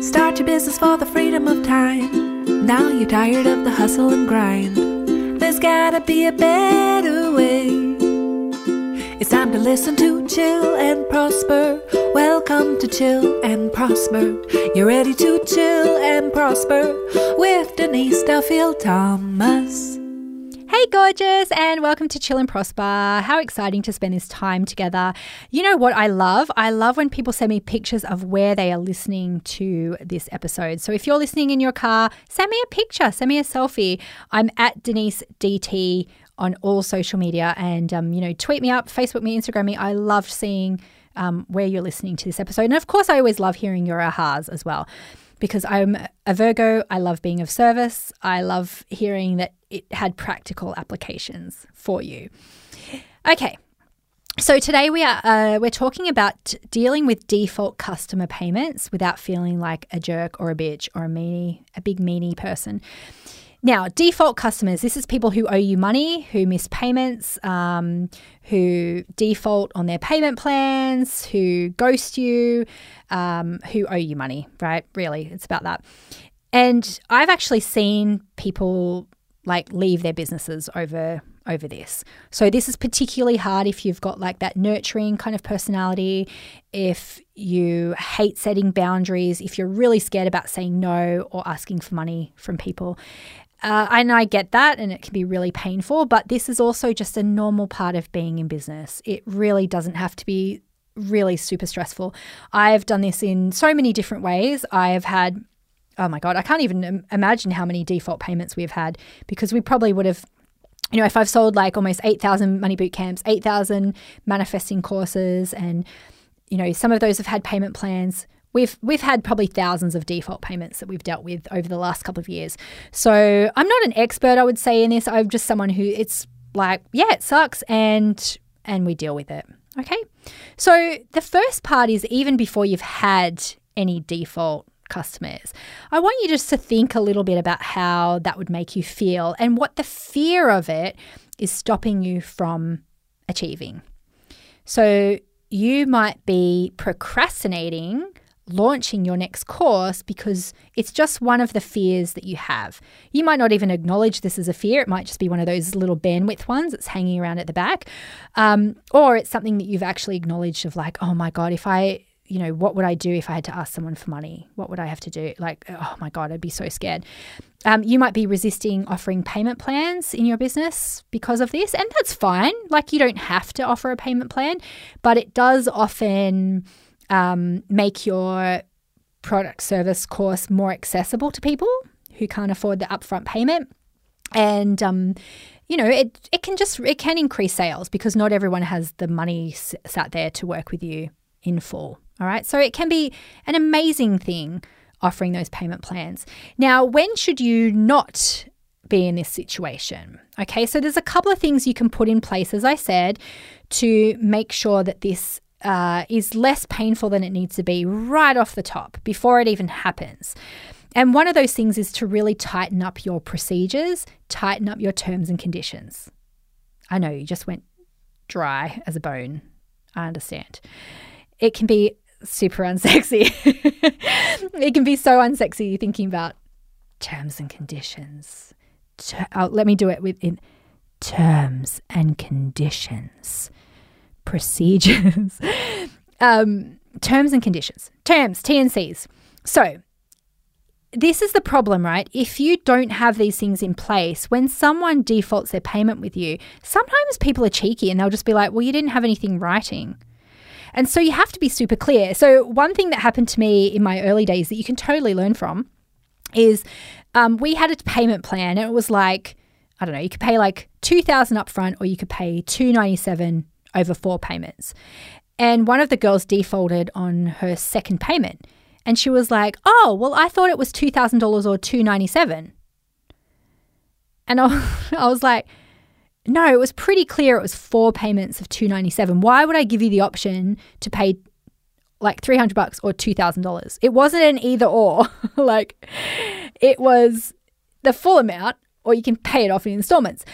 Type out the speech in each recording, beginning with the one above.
Start your business for the freedom of time. Now you're tired of the hustle and grind. There's gotta be a better way. It's time to listen to Chill and Prosper. Welcome to Chill and Prosper. You're ready to chill and prosper with Denise Duffield Thomas. Hey, gorgeous, and welcome to Chill and Prosper. How exciting to spend this time together. You know what I love? I love when people send me pictures of where they are listening to this episode. So if you're listening in your car, send me a picture, send me a selfie. I'm at Denise DT on all social media and, um, you know, tweet me up, Facebook me, Instagram me. I love seeing um, where you're listening to this episode. And of course, I always love hearing your ahas as well because I'm a Virgo. I love being of service. I love hearing that it had practical applications for you. Okay. So today we are uh, we're talking about dealing with default customer payments without feeling like a jerk or a bitch or a meanie, a big meanie person. Now, default customers, this is people who owe you money, who miss payments, um, who default on their payment plans, who ghost you, um, who owe you money, right? Really, it's about that. And I've actually seen people like leave their businesses over over this. So this is particularly hard if you've got like that nurturing kind of personality, if you hate setting boundaries, if you're really scared about saying no or asking for money from people. Uh, and I get that, and it can be really painful, but this is also just a normal part of being in business. It really doesn't have to be really super stressful. I've done this in so many different ways. I have had, oh my God, I can't even imagine how many default payments we've had because we probably would have you know, if I've sold like almost 8,000 money boot camps, 8,000 manifesting courses, and, you know, some of those have had payment plans, We've we've had probably thousands of default payments that we've dealt with over the last couple of years. So I'm not an expert, I would say, in this. I'm just someone who it's like, yeah, it sucks, and and we deal with it. Okay. So the first part is even before you've had any default customers, I want you just to think a little bit about how that would make you feel and what the fear of it is stopping you from achieving. So you might be procrastinating launching your next course because it's just one of the fears that you have. You might not even acknowledge this as a fear. It might just be one of those little bandwidth ones that's hanging around at the back. Um, or it's something that you've actually acknowledged of like, oh my God, if I, you know, what would I do if I had to ask someone for money? What would I have to do? Like, oh my God, I'd be so scared. Um, you might be resisting offering payment plans in your business because of this, and that's fine. Like, you don't have to offer a payment plan, but it does often um, make your product service course more accessible to people who can't afford the upfront payment. And um, you know, it it can just it can increase sales because not everyone has the money sat there to work with you in full. All right, so it can be an amazing thing offering those payment plans. Now, when should you not be in this situation? Okay, so there's a couple of things you can put in place, as I said, to make sure that this uh, is less painful than it needs to be right off the top before it even happens. And one of those things is to really tighten up your procedures, tighten up your terms and conditions. I know you just went dry as a bone. I understand. It can be super unsexy. it can be so unsexy thinking about terms and conditions. Ter- oh, let me do it with in terms and conditions procedures, um, terms and conditions, terms, TNCs. So, this is the problem, right? If you don't have these things in place, when someone defaults their payment with you, sometimes people are cheeky and they'll just be like, well, you didn't have anything writing. And so you have to be super clear. So, one thing that happened to me in my early days that you can totally learn from is um, we had a payment plan and it was like, I don't know, you could pay like 2000 upfront or you could pay 297 over four payments. And one of the girls defaulted on her second payment. And she was like, "Oh, well, I thought it was two thousand dollars or two ninety seven. And I, I was like, "No, it was pretty clear. It was four payments of two ninety seven. Why would I give you the option to pay like three hundred bucks or two thousand dollars? It wasn't an either or. like, it was the full amount, or you can pay it off in installments.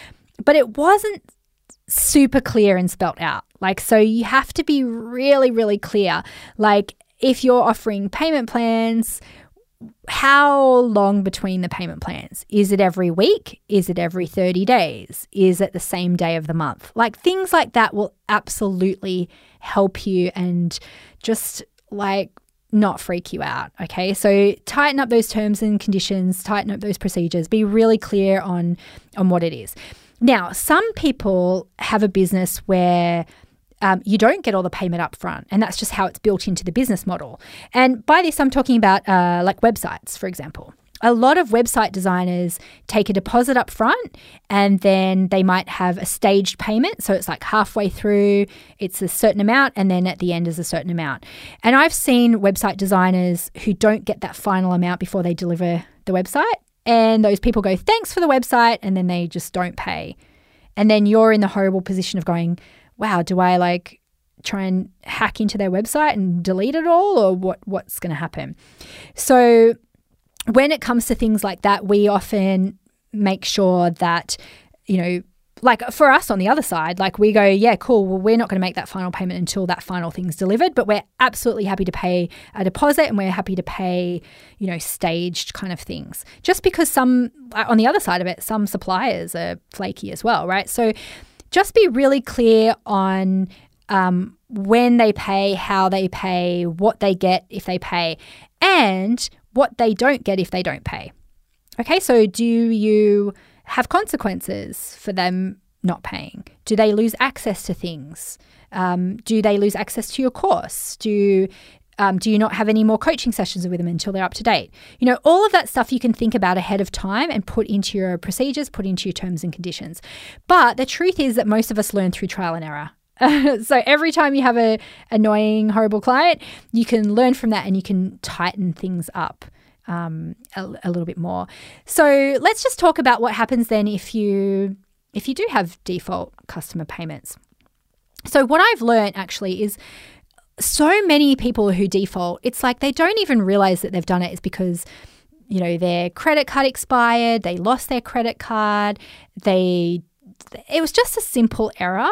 But it wasn't super clear and spelt out. Like, so you have to be really, really clear. Like, if you're offering payment plans, how long between the payment plans? Is it every week? Is it every 30 days? Is it the same day of the month? Like things like that will absolutely help you and just like not freak you out. Okay. So tighten up those terms and conditions, tighten up those procedures, be really clear on on what it is. Now, some people have a business where um, you don't get all the payment up front, and that's just how it's built into the business model. And by this, I'm talking about uh, like websites, for example. A lot of website designers take a deposit up front and then they might have a staged payment. So it's like halfway through, it's a certain amount, and then at the end is a certain amount. And I've seen website designers who don't get that final amount before they deliver the website. And those people go, thanks for the website, and then they just don't pay. And then you're in the horrible position of going, wow, do I like try and hack into their website and delete it all or what what's going to happen? So when it comes to things like that, we often make sure that you know like for us on the other side, like we go, yeah, cool. Well, we're not going to make that final payment until that final thing's delivered, but we're absolutely happy to pay a deposit and we're happy to pay, you know, staged kind of things. Just because some, uh, on the other side of it, some suppliers are flaky as well, right? So just be really clear on um, when they pay, how they pay, what they get if they pay, and what they don't get if they don't pay. Okay, so do you have consequences for them not paying? Do they lose access to things? Um, do they lose access to your course? Do um, do you not have any more coaching sessions with them until they're up to date? You know, all of that stuff you can think about ahead of time and put into your procedures, put into your terms and conditions. But the truth is that most of us learn through trial and error. so every time you have a annoying, horrible client, you can learn from that and you can tighten things up. Um, a, a little bit more. So let's just talk about what happens then if you if you do have default customer payments. So what I've learned actually is so many people who default, it's like they don't even realize that they've done it is because you know their credit card expired, they lost their credit card, they it was just a simple error.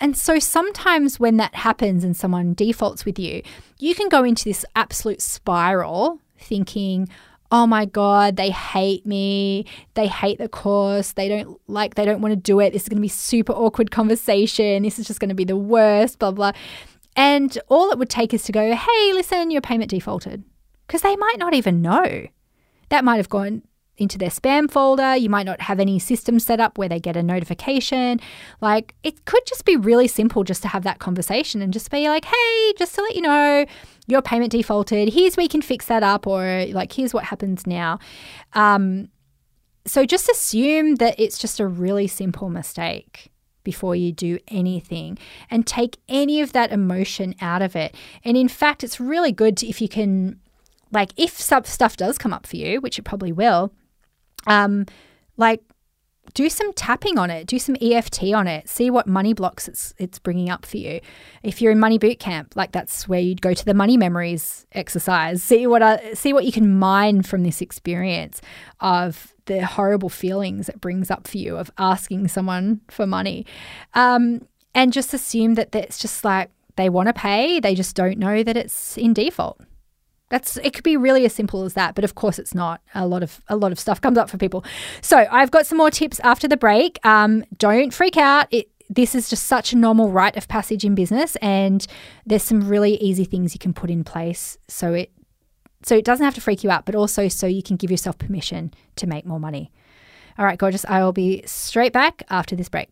And so sometimes when that happens and someone defaults with you, you can go into this absolute spiral thinking, oh my god they hate me. They hate the course. They don't like they don't want to do it. This is going to be super awkward conversation. This is just going to be the worst blah blah and all it would take is to go, hey, listen, your payment defaulted. Because they might not even know. That might have gone into their spam folder. You might not have any system set up where they get a notification. Like, it could just be really simple just to have that conversation and just be like, hey, just to let you know, your payment defaulted. Here's where you can fix that up, or like, here's what happens now. Um, so just assume that it's just a really simple mistake before you do anything and take any of that emotion out of it. And in fact, it's really good to, if you can, like, if stuff does come up for you, which it probably will, um, like, do some tapping on it, do some EFT on it, see what money blocks it's it's bringing up for you. If you're in money boot camp, like that's where you'd go to the money memories exercise, see what uh, see what you can mine from this experience of the horrible feelings it brings up for you of asking someone for money. Um, and just assume that it's just like they want to pay, they just don't know that it's in default. That's it could be really as simple as that, but of course it's not. A lot of a lot of stuff comes up for people. So I've got some more tips after the break. Um, don't freak out. It, this is just such a normal rite of passage in business, and there's some really easy things you can put in place so it so it doesn't have to freak you out, but also so you can give yourself permission to make more money. All right, gorgeous. I will be straight back after this break.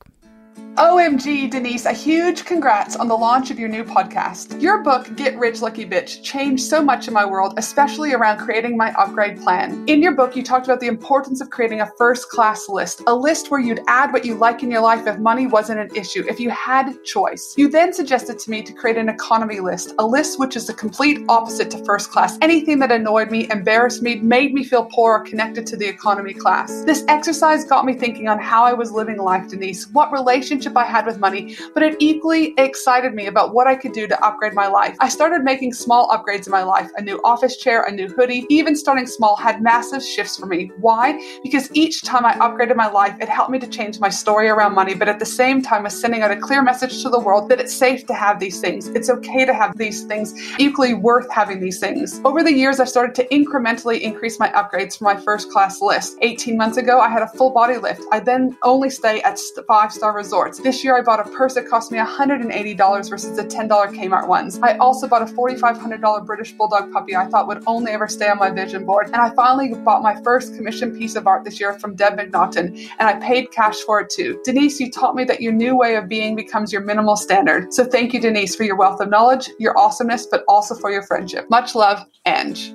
OMG, Denise, a huge congrats on the launch of your new podcast. Your book, Get Rich Lucky Bitch, changed so much in my world, especially around creating my upgrade plan. In your book, you talked about the importance of creating a first class list, a list where you'd add what you like in your life if money wasn't an issue, if you had choice. You then suggested to me to create an economy list, a list which is the complete opposite to first class. Anything that annoyed me, embarrassed me, made me feel poor or connected to the economy class. This exercise got me thinking on how I was living life, Denise. What relationship relationship I had with money, but it equally excited me about what I could do to upgrade my life. I started making small upgrades in my life a new office chair, a new hoodie, even starting small had massive shifts for me. Why? Because each time I upgraded my life, it helped me to change my story around money, but at the same time was sending out a clear message to the world that it's safe to have these things. It's okay to have these things, equally worth having these things. Over the years, I've started to incrementally increase my upgrades for my first class list. 18 months ago, I had a full body lift. I then only stay at five star resorts. This year, I bought a purse that cost me $180 versus the $10 Kmart ones. I also bought a $4,500 British Bulldog puppy I thought would only ever stay on my vision board. And I finally bought my first commission piece of art this year from Deb McNaughton, and I paid cash for it too. Denise, you taught me that your new way of being becomes your minimal standard. So thank you, Denise, for your wealth of knowledge, your awesomeness, but also for your friendship. Much love, Ange.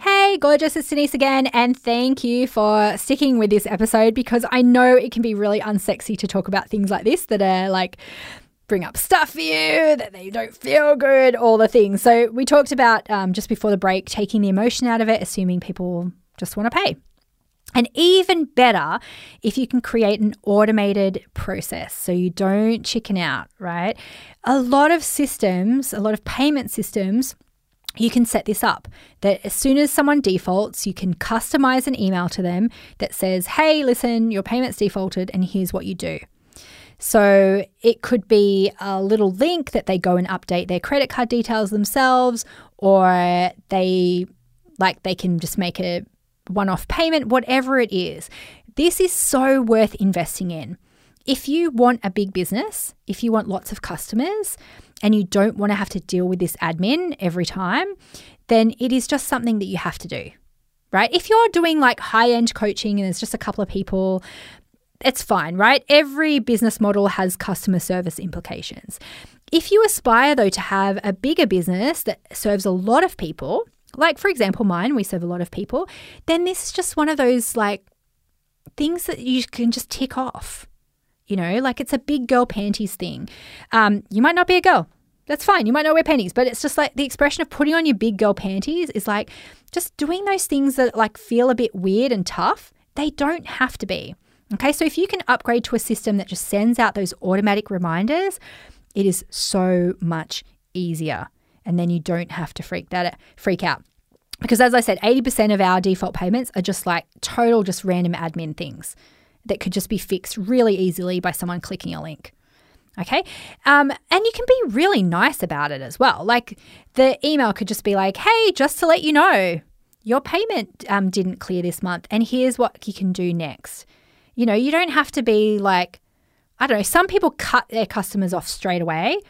Hey, gorgeous, it's Denise again, and thank you for sticking with this episode because I know it can be really unsexy to talk about things like this that are like bring up stuff for you, that they don't feel good, all the things. So, we talked about um, just before the break taking the emotion out of it, assuming people just want to pay. And even better if you can create an automated process so you don't chicken out, right? A lot of systems, a lot of payment systems, you can set this up that as soon as someone defaults, you can customize an email to them that says, hey, listen, your payment's defaulted and here's what you do. So it could be a little link that they go and update their credit card details themselves, or they like they can just make a one off payment, whatever it is. This is so worth investing in. If you want a big business, if you want lots of customers, and you don't want to have to deal with this admin every time, then it is just something that you have to do, right? If you're doing like high end coaching and there's just a couple of people, it's fine, right? Every business model has customer service implications. If you aspire, though, to have a bigger business that serves a lot of people, like for example, mine, we serve a lot of people, then this is just one of those like things that you can just tick off. You know, like it's a big girl panties thing. Um, you might not be a girl. That's fine. You might not wear panties, but it's just like the expression of putting on your big girl panties is like just doing those things that like feel a bit weird and tough. They don't have to be. Okay, so if you can upgrade to a system that just sends out those automatic reminders, it is so much easier. And then you don't have to freak that freak out. Because as I said, 80% of our default payments are just like total just random admin things that could just be fixed really easily by someone clicking a link. Okay. Um, and you can be really nice about it as well. Like the email could just be like, hey, just to let you know, your payment um, didn't clear this month, and here's what you can do next. You know, you don't have to be like, I don't know, some people cut their customers off straight away.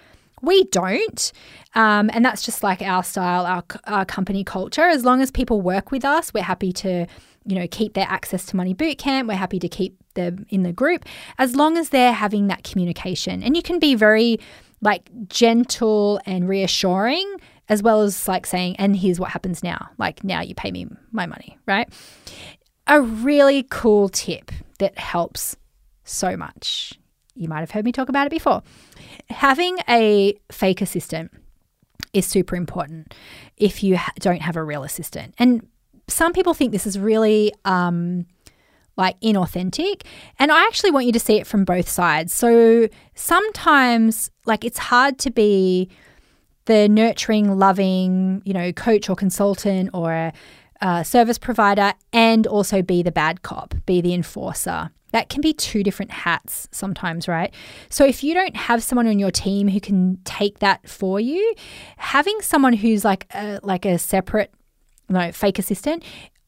We don't. Um, and that's just like our style, our, our company culture. As long as people work with us, we're happy to you know, keep their access to money bootcamp. We're happy to keep them in the group as long as they're having that communication. And you can be very like gentle and reassuring as well as like saying, and here's what happens now. Like now you pay me my money, right? A really cool tip that helps so much. You might have heard me talk about it before. Having a fake assistant is super important if you don't have a real assistant. And some people think this is really um, like inauthentic. And I actually want you to see it from both sides. So sometimes, like, it's hard to be the nurturing, loving, you know, coach or consultant or a service provider and also be the bad cop, be the enforcer. That can be two different hats sometimes, right? So if you don't have someone on your team who can take that for you, having someone who's like a, like a separate no fake assistant.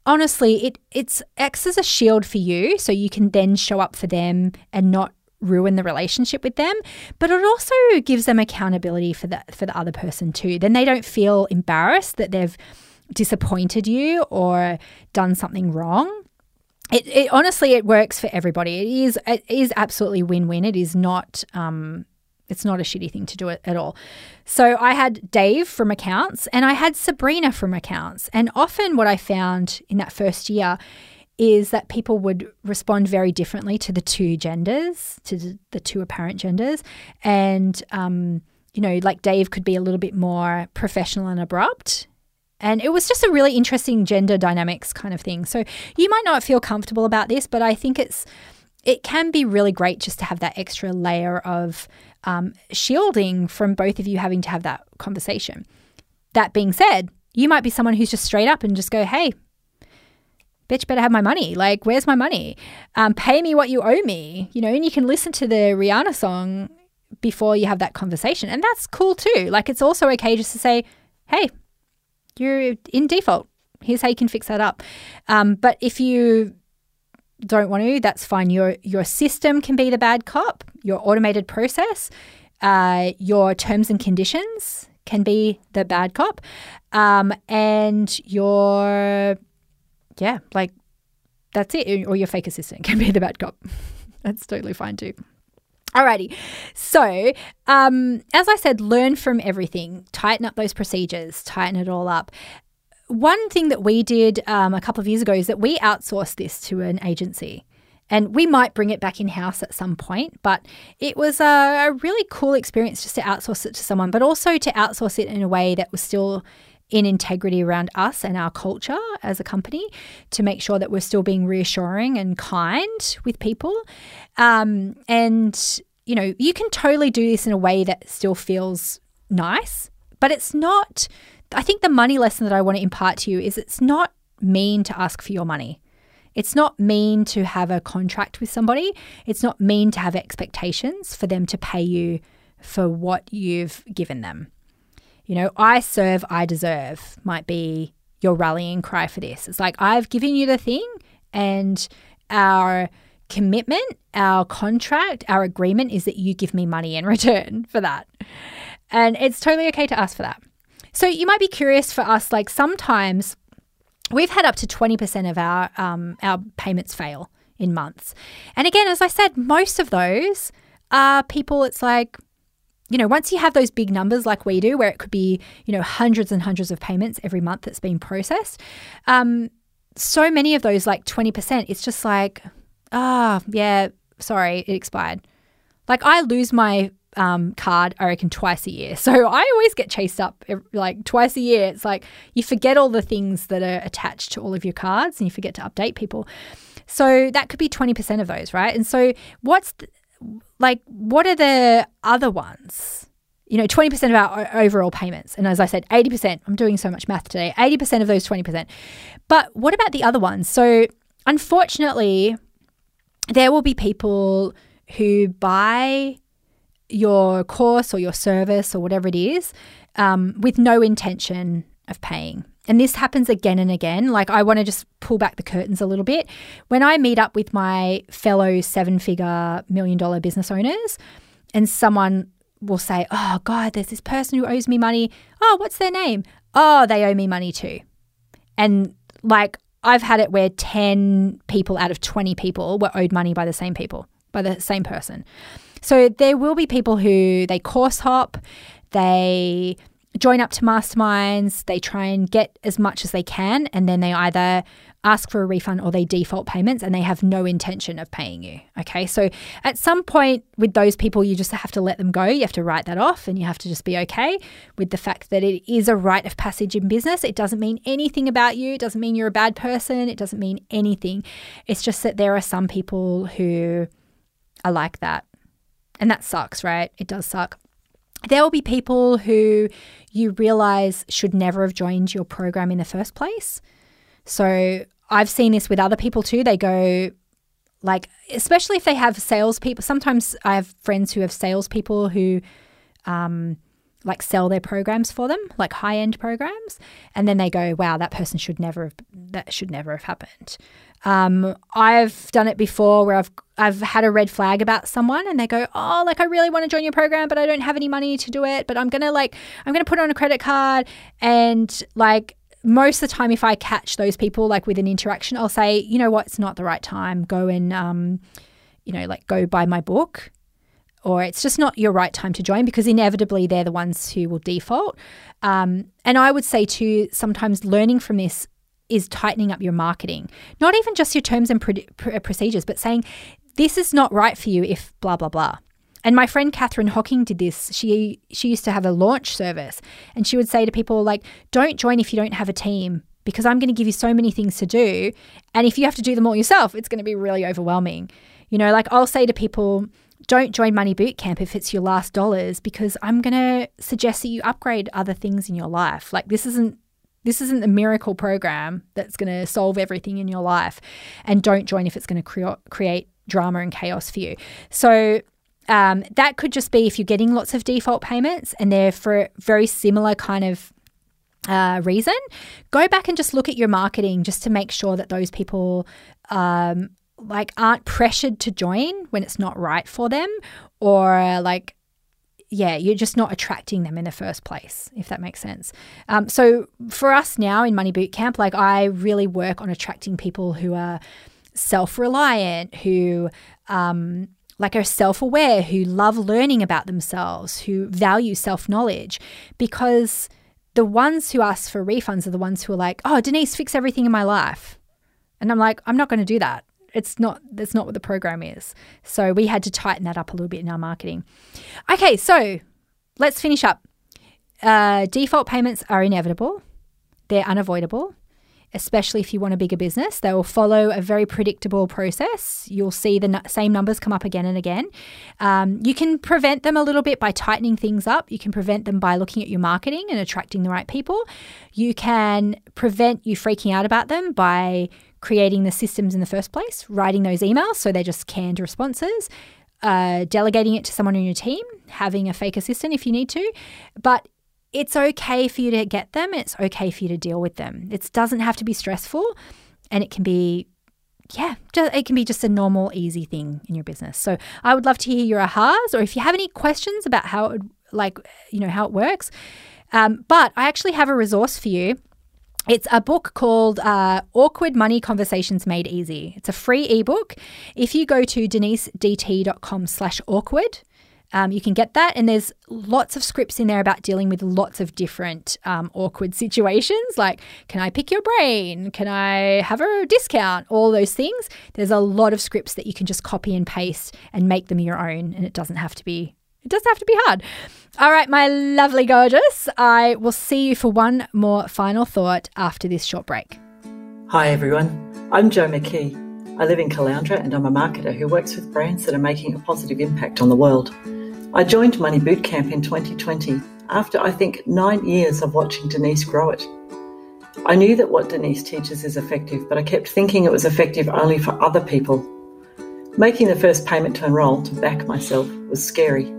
Honestly it it's acts as a shield for you so you can then show up for them and not ruin the relationship with them. But it also gives them accountability for the for the other person too. Then they don't feel embarrassed that they've disappointed you or done something wrong. It, it honestly it works for everybody. It is it is absolutely win-win. It is not um it's not a shitty thing to do it at all. So I had Dave from accounts and I had Sabrina from accounts. And often what I found in that first year is that people would respond very differently to the two genders, to the two apparent genders. And, um, you know, like Dave could be a little bit more professional and abrupt. And it was just a really interesting gender dynamics kind of thing. So you might not feel comfortable about this, but I think it's it can be really great just to have that extra layer of um, shielding from both of you having to have that conversation. That being said, you might be someone who's just straight up and just go, hey, bitch, better have my money. Like, where's my money? Um, pay me what you owe me, you know, and you can listen to the Rihanna song before you have that conversation. And that's cool too. Like, it's also okay just to say, hey, you're in default. Here's how you can fix that up. Um, but if you don't want to, that's fine. Your your system can be the bad cop. Your automated process, uh, your terms and conditions can be the bad cop, um, and your yeah, like that's it. Or your fake assistant can be the bad cop. that's totally fine too. Alrighty. So, um, as I said, learn from everything, tighten up those procedures, tighten it all up one thing that we did um, a couple of years ago is that we outsourced this to an agency. And we might bring it back in house at some point, but it was a, a, really cool experience just to outsource it to someone, but also to outsource it in a way that was still in integrity around us and our culture as a company to make sure that we're still being reassuring and kind with people. Um, and, you know, you can totally do this in a way that still feels nice, but it's not I think the money lesson that I want to impart to you is it's not mean to ask for your money. It's not mean to have a contract with somebody. It's not mean to have expectations for them to pay you for what you've given them. You know, I serve, I deserve might be your rallying cry for this. It's like, I've given you the thing, and our commitment, our contract, our agreement is that you give me money in return for that. And it's totally okay to ask for that. So you might be curious for us, like sometimes we've had up to 20% of our, um, our payments fail in months. And again, as I said, most of those are people, it's like, you know, once you have those big numbers like we do, where it could be, you know, hundreds and hundreds of payments every month that's being processed, um, so many of those, like 20%, it's just like, ah, oh, yeah, sorry, it expired. Like I lose my um, card, I reckon, twice a year. So I always get chased up like twice a year. It's like you forget all the things that are attached to all of your cards and you forget to update people. So that could be 20% of those, right? And so what's the, like, what are the other ones? You know, 20% of our overall payments. And as I said, 80%, I'm doing so much math today, 80% of those 20%. But what about the other ones? So unfortunately, there will be people who buy your course or your service or whatever it is um, with no intention of paying. And this happens again and again. Like, I want to just pull back the curtains a little bit. When I meet up with my fellow seven figure million dollar business owners, and someone will say, Oh, God, there's this person who owes me money. Oh, what's their name? Oh, they owe me money too. And like, I've had it where 10 people out of 20 people were owed money by the same people, by the same person. So there will be people who they course hop, they join up to masterminds, they try and get as much as they can, and then they either ask for a refund or they default payments and they have no intention of paying you. Okay. So at some point with those people, you just have to let them go. You have to write that off and you have to just be okay with the fact that it is a rite of passage in business. It doesn't mean anything about you. It doesn't mean you're a bad person. It doesn't mean anything. It's just that there are some people who are like that. And that sucks, right? It does suck. There will be people who you realize should never have joined your program in the first place. So I've seen this with other people too. They go, like, especially if they have salespeople. Sometimes I have friends who have salespeople who, um, like sell their programs for them, like high end programs, and then they go, "Wow, that person should never have that should never have happened." Um, I've done it before where I've I've had a red flag about someone and they go, "Oh, like I really want to join your program, but I don't have any money to do it, but I'm to like I'm to put on a credit card and like most of the time if I catch those people like with an interaction, I'll say, "You know what? It's not the right time. Go and um you know, like go buy my book." Or it's just not your right time to join because inevitably they're the ones who will default. Um, and I would say too, sometimes learning from this is tightening up your marketing. Not even just your terms and pr- procedures, but saying, this is not right for you if blah, blah, blah. And my friend Catherine Hocking did this. She she used to have a launch service and she would say to people like, don't join if you don't have a team because I'm going to give you so many things to do. And if you have to do them all yourself, it's going to be really overwhelming. You know, like I'll say to people, don't join Money Bootcamp if it's your last dollars because I'm going to suggest that you upgrade other things in your life. Like this isn't this isn't the miracle program that's going to solve everything in your life. And don't join if it's going to cre- create drama and chaos for you. So um, that could just be if you're getting lots of default payments and they're for very similar kind of uh, reason, go back and just look at your marketing just to make sure that those people um, like aren't pressured to join when it's not right for them or like yeah, you're just not attracting them in the first place, if that makes sense. Um, so for us now in Money Bootcamp, like I really work on attracting people who are self-reliant, who um, like are self-aware, who love learning about themselves, who value self-knowledge, because the ones who ask for refunds are the ones who are like, "Oh, Denise, fix everything in my life," and I'm like, "I'm not going to do that." It's not that's not what the program is. So we had to tighten that up a little bit in our marketing. Okay, so let's finish up. Uh, default payments are inevitable. They're unavoidable, especially if you want a bigger business. They will follow a very predictable process. You'll see the n- same numbers come up again and again. Um, you can prevent them a little bit by tightening things up. You can prevent them by looking at your marketing and attracting the right people. You can prevent you freaking out about them by creating the systems in the first place, writing those emails so they're just canned responses, uh, delegating it to someone on your team, having a fake assistant if you need to. But it's okay for you to get them. It's okay for you to deal with them. It doesn't have to be stressful and it can be yeah, it can be just a normal, easy thing in your business. So I would love to hear your ahas, or if you have any questions about how it, like, you know, how it works. Um, but I actually have a resource for you it's a book called uh, Awkward Money Conversations Made Easy. It's a free ebook. If you go to denisedt.com slash awkward, um, you can get that. And there's lots of scripts in there about dealing with lots of different um, awkward situations like, can I pick your brain? Can I have a discount? All those things. There's a lot of scripts that you can just copy and paste and make them your own. And it doesn't have to be it doesn't have to be hard. All right, my lovely gorgeous. I will see you for one more final thought after this short break. Hi, everyone. I'm Jo McKee. I live in Caloundra and I'm a marketer who works with brands that are making a positive impact on the world. I joined Money Bootcamp in 2020 after I think nine years of watching Denise grow it. I knew that what Denise teaches is effective, but I kept thinking it was effective only for other people. Making the first payment to enrol to back myself was scary.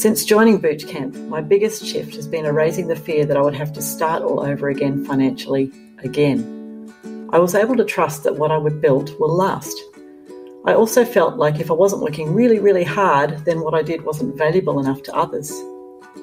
Since joining Bootcamp, my biggest shift has been erasing the fear that I would have to start all over again financially again. I was able to trust that what I would build will last. I also felt like if I wasn't working really, really hard, then what I did wasn't valuable enough to others.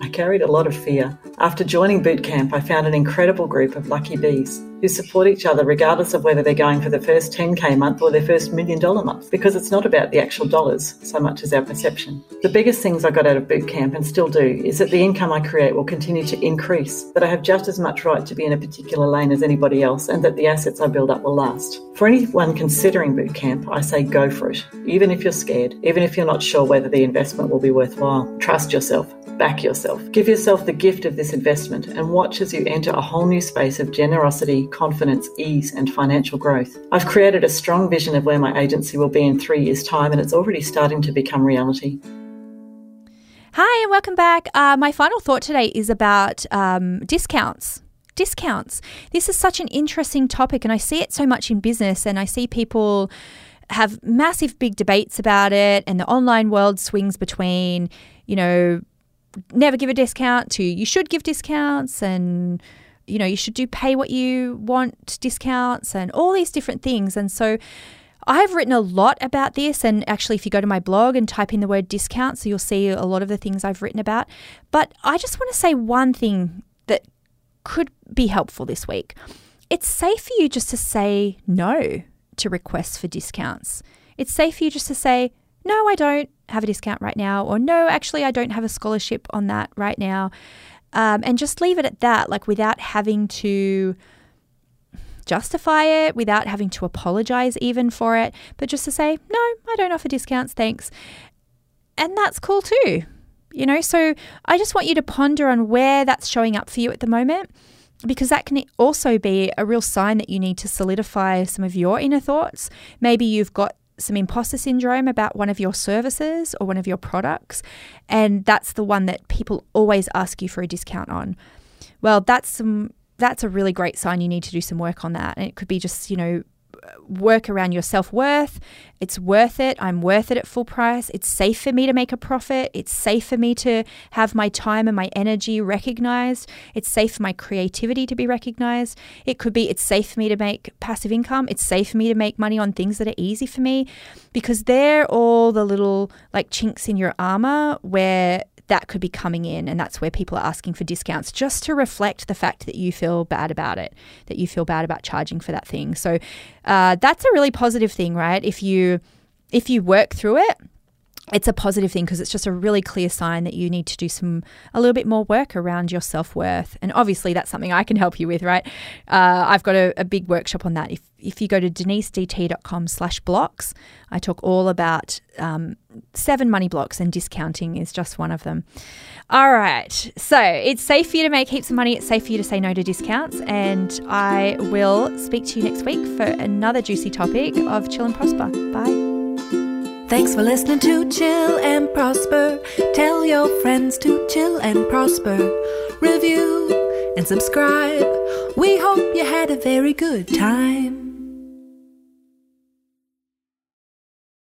I carried a lot of fear. After joining Bootcamp, I found an incredible group of lucky bees who support each other regardless of whether they're going for the first 10k month or their first million dollar month, because it's not about the actual dollars so much as our perception. The biggest things I got out of boot camp and still do is that the income I create will continue to increase, that I have just as much right to be in a particular lane as anybody else, and that the assets I build up will last. For anyone considering boot camp, I say go for it, even if you're scared, even if you're not sure whether the investment will be worthwhile. Trust yourself. Back yourself. Give yourself the gift of this investment and watch as you enter a whole new space of generosity, confidence, ease, and financial growth. I've created a strong vision of where my agency will be in three years' time, and it's already starting to become reality. Hi, and welcome back. Uh, my final thought today is about um, discounts. Discounts. This is such an interesting topic, and I see it so much in business, and I see people have massive big debates about it, and the online world swings between, you know, never give a discount to you should give discounts and you know you should do pay what you want discounts and all these different things and so I've written a lot about this, and actually, if you go to my blog and type in the word discount, so you'll see a lot of the things I've written about. But I just want to say one thing that could be helpful this week. It's safe for you just to say no to requests for discounts. It's safe for you just to say, no, I don't have a discount right now, or no, actually, I don't have a scholarship on that right now. Um, and just leave it at that, like without having to justify it, without having to apologize even for it, but just to say, no, I don't offer discounts, thanks. And that's cool too. You know, so I just want you to ponder on where that's showing up for you at the moment. because that can also be a real sign that you need to solidify some of your inner thoughts. Maybe you've got some imposter syndrome about one of your services or one of your products, and that's the one that people always ask you for a discount on. Well, that's some that's a really great sign you need to do some work on that. And it could be just, you know, work around your self worth. It's worth it. I'm worth it at full price. It's safe for me to make a profit. It's safe for me to have my time and my energy recognized. It's safe for my creativity to be recognized. It could be it's safe for me to make passive income. It's safe for me to make money on things that are easy for me because they're all the little like chinks in your armor where that could be coming in and that's where people are asking for discounts just to reflect the fact that you feel bad about it that you feel bad about charging for that thing. So uh, that's a really positive thing right? If you if you work through it it's a positive thing because it's just a really clear sign that you need to do some a little bit more work around your self-worth. And obviously that's something i can help you with right? Uh, i've got a, a, big workshop on that. If, if you go to denisedt.com slash blocks i talk all about um, seven money blocks and discounting is just one of them. All right. So it's safe for you to make heaps of money. It's safe for you to say no to discounts. And i will speak to you next week for another juicy topic of chill and prosper. Bye Thanks for listening to Chill and Prosper. Tell your friends to chill and prosper. Review and subscribe. We hope you had a very good time.